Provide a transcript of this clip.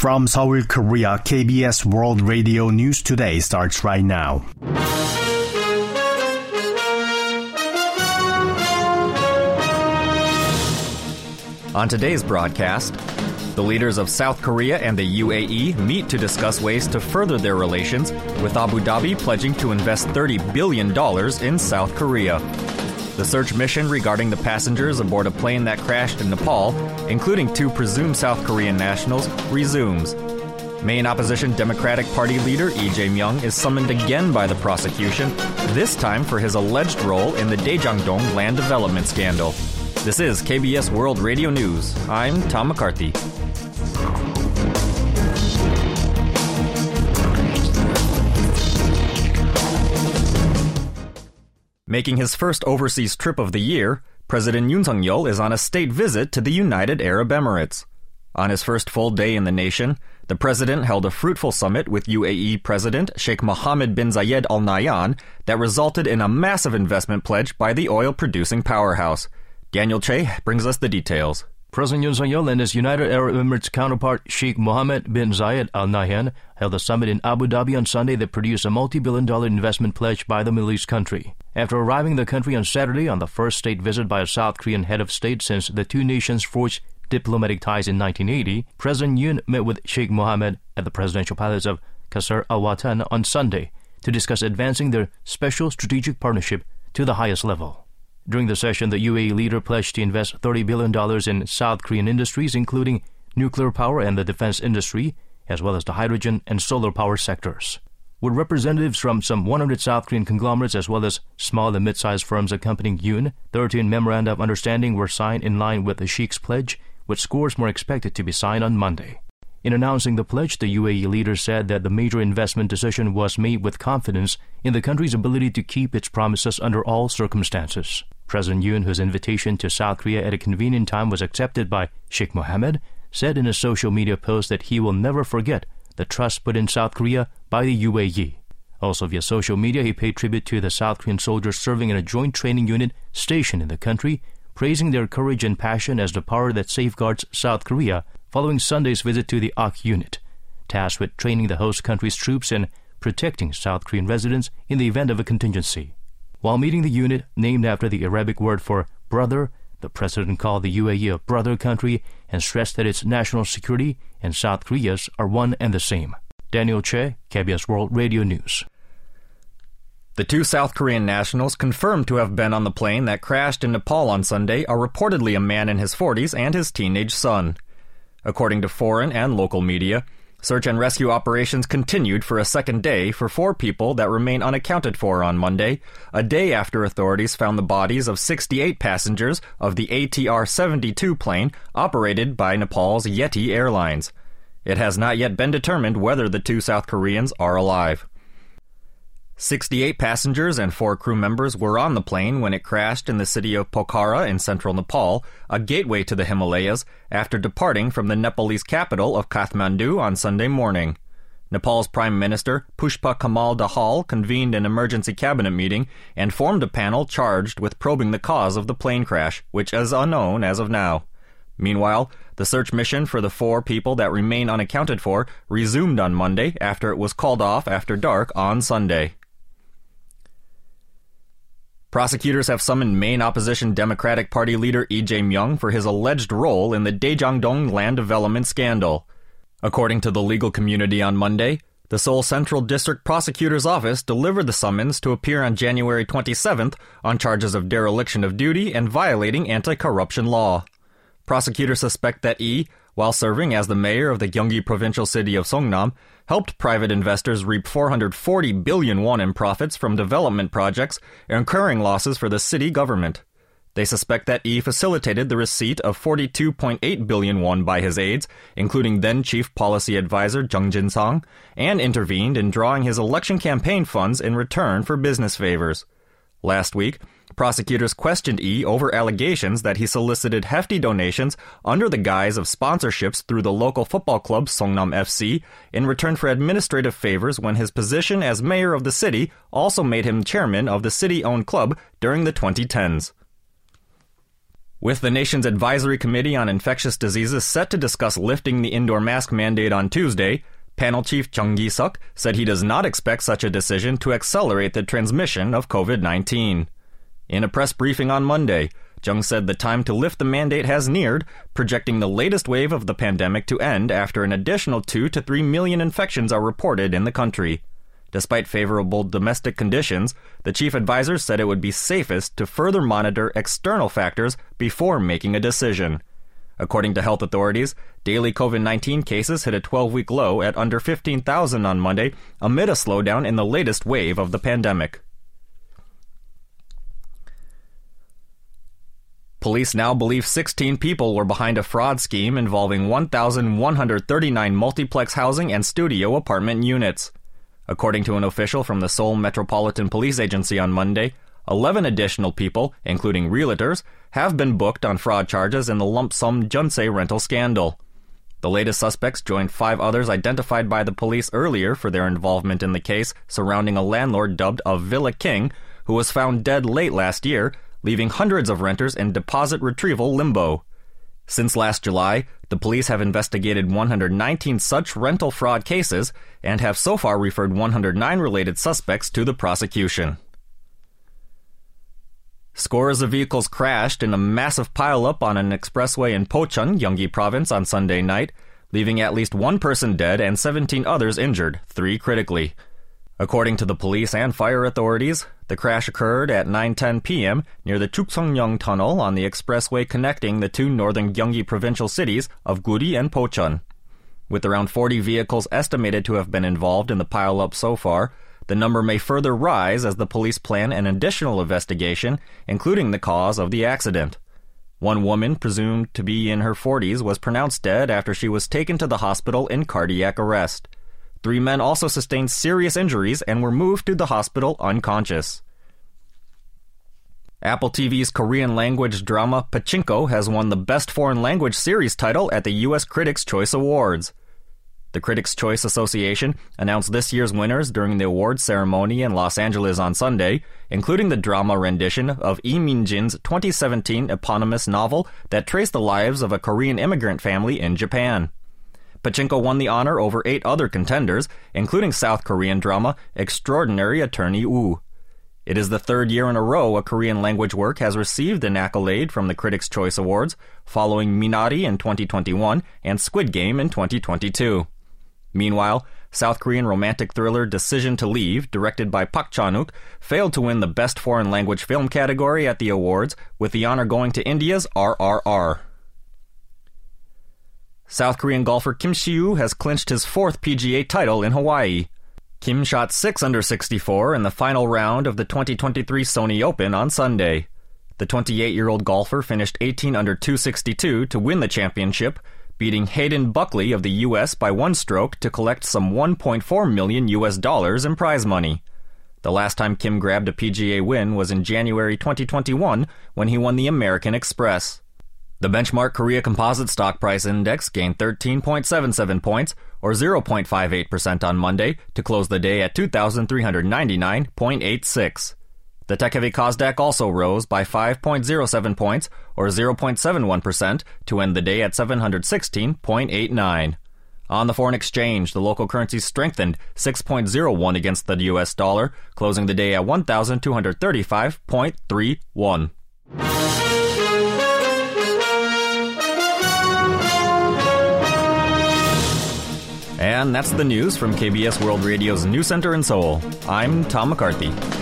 From Seoul, Korea, KBS World Radio News Today starts right now. On today's broadcast, the leaders of South Korea and the UAE meet to discuss ways to further their relations, with Abu Dhabi pledging to invest $30 billion in South Korea. The search mission regarding the passengers aboard a plane that crashed in Nepal, including two presumed South Korean nationals, resumes. Main opposition Democratic Party leader Lee Jae-myung is summoned again by the prosecution, this time for his alleged role in the Daejang-dong land development scandal. This is KBS World Radio News. I'm Tom McCarthy. Making his first overseas trip of the year, President Yoon Suk-yeol is on a state visit to the United Arab Emirates. On his first full day in the nation, the president held a fruitful summit with UAE President Sheikh Mohammed bin Zayed Al Nahyan that resulted in a massive investment pledge by the oil producing powerhouse. Daniel Che brings us the details. President Yoon Suk-yeol and his United Arab Emirates counterpart Sheikh Mohammed bin Zayed Al Nahyan held a summit in Abu Dhabi on Sunday that produced a multi-billion dollar investment pledge by the Middle East country. After arriving in the country on Saturday on the first state visit by a South Korean head of state since the two nations forged diplomatic ties in 1980, President Yoon met with Sheikh Mohammed at the presidential palace of Qasr Al Watan on Sunday to discuss advancing their special strategic partnership to the highest level. During the session, the UAE leader pledged to invest $30 billion in South Korean industries, including nuclear power and the defense industry, as well as the hydrogen and solar power sectors. With representatives from some 100 South Korean conglomerates as well as small and mid-sized firms accompanying Yoon, 13 memoranda of understanding were signed in line with the Sheik's pledge, with scores more expected to be signed on Monday. In announcing the pledge, the UAE leader said that the major investment decision was made with confidence in the country's ability to keep its promises under all circumstances. President Yoon, whose invitation to South Korea at a convenient time was accepted by Sheikh Mohammed, said in a social media post that he will never forget the trust put in South Korea by the UAE. Also via social media, he paid tribute to the South Korean soldiers serving in a joint training unit stationed in the country, praising their courage and passion as the power that safeguards South Korea following Sunday's visit to the Akh unit, tasked with training the host country's troops and protecting South Korean residents in the event of a contingency. While meeting the unit named after the Arabic word for brother, the president called the UAE a brother country and stressed that its national security and South Korea's are one and the same. Daniel Che, KBS World Radio News. The two South Korean nationals confirmed to have been on the plane that crashed in Nepal on Sunday are reportedly a man in his 40s and his teenage son. According to foreign and local media, Search and rescue operations continued for a second day for four people that remain unaccounted for on Monday, a day after authorities found the bodies of 68 passengers of the ATR 72 plane operated by Nepal's Yeti Airlines. It has not yet been determined whether the two South Koreans are alive. 68 passengers and four crew members were on the plane when it crashed in the city of Pokhara in central Nepal, a gateway to the Himalayas, after departing from the Nepalese capital of Kathmandu on Sunday morning. Nepal's Prime Minister Pushpa Kamal Dahal convened an emergency cabinet meeting and formed a panel charged with probing the cause of the plane crash, which is unknown as of now. Meanwhile, the search mission for the four people that remain unaccounted for resumed on Monday after it was called off after dark on Sunday. Prosecutors have summoned main opposition Democratic Party leader Lee Jae-myung for his alleged role in the Daejang-dong land development scandal. According to the legal community on Monday, the Seoul Central District Prosecutor's Office delivered the summons to appear on January 27th on charges of dereliction of duty and violating anti-corruption law. Prosecutors suspect that E, while serving as the mayor of the Gyeonggi provincial city of Seongnam, helped private investors reap 440 billion won in profits from development projects, incurring losses for the city government. They suspect that E facilitated the receipt of 42.8 billion won by his aides, including then Chief Policy Advisor Jung Jin-sang, and intervened in drawing his election campaign funds in return for business favors. Last week, Prosecutors questioned E over allegations that he solicited hefty donations under the guise of sponsorships through the local football club Seongnam FC in return for administrative favors when his position as mayor of the city also made him chairman of the city owned club during the 2010s. With the nation's advisory committee on infectious diseases set to discuss lifting the indoor mask mandate on Tuesday, panel chief Chung Gi-suk said he does not expect such a decision to accelerate the transmission of COVID-19. In a press briefing on Monday, Jung said the time to lift the mandate has neared, projecting the latest wave of the pandemic to end after an additional 2 to 3 million infections are reported in the country. Despite favorable domestic conditions, the chief advisor said it would be safest to further monitor external factors before making a decision. According to health authorities, daily COVID 19 cases hit a 12 week low at under 15,000 on Monday amid a slowdown in the latest wave of the pandemic. Police now believe 16 people were behind a fraud scheme involving 1,139 multiplex housing and studio apartment units. According to an official from the Seoul Metropolitan Police Agency on Monday, 11 additional people, including realtors, have been booked on fraud charges in the lump sum jeonse rental scandal. The latest suspects joined five others identified by the police earlier for their involvement in the case surrounding a landlord dubbed a Villa King, who was found dead late last year, leaving hundreds of renters in deposit retrieval limbo. Since last July, the police have investigated 119 such rental fraud cases and have so far referred 109 related suspects to the prosecution. Scores of vehicles crashed in a massive pileup on an expressway in Pocheon, Gyeonggi Province on Sunday night, leaving at least one person dead and 17 others injured, three critically. According to the police and fire authorities, the crash occurred at 9:10 p.m. near the Chukseongyeong Tunnel on the expressway connecting the two northern Gyeonggi provincial cities of Guri and Pocheon. With around 40 vehicles estimated to have been involved in the pileup so far, the number may further rise as the police plan an additional investigation, including the cause of the accident. One woman, presumed to be in her 40s, was pronounced dead after she was taken to the hospital in cardiac arrest. Three men also sustained serious injuries and were moved to the hospital unconscious. Apple TV's Korean language drama Pachinko has won the Best Foreign Language Series title at the U.S. Critics' Choice Awards. The Critics' Choice Association announced this year's winners during the awards ceremony in Los Angeles on Sunday, including the drama rendition of Lee Min-jin's 2017 eponymous novel that traced the lives of a Korean immigrant family in Japan. Pachinko won the honor over eight other contenders, including South Korean drama Extraordinary Attorney Woo. It is the third year in a row a Korean language work has received an accolade from the Critics' Choice Awards, following Minari in 2021 and Squid Game in 2022. Meanwhile, South Korean romantic thriller Decision to Leave, directed by Park Chan-wook, failed to win the Best Foreign Language Film category at the awards, with the honor going to India's RRR. South Korean golfer Kim Si-woo has clinched his fourth PGA title in Hawaii. Kim shot 6 under 64 in the final round of the 2023 Sony Open on Sunday. The 28-year-old golfer finished 18 under 262 to win the championship, beating Hayden Buckley of the US by one stroke to collect some 1.4 million US dollars in prize money. The last time Kim grabbed a PGA win was in January 2021 when he won the American Express. The benchmark Korea Composite Stock Price Index gained 13.77 points, or 0.58% on Monday, to close the day at 2,399.86. The tech heavy Kosdaq also rose by 5.07 points, or 0.71%, to end the day at 716.89. On the foreign exchange, the local currency strengthened 6.01 against the US dollar, closing the day at 1,235.31. And that's the news from KBS World Radio's News Center in Seoul. I'm Tom McCarthy.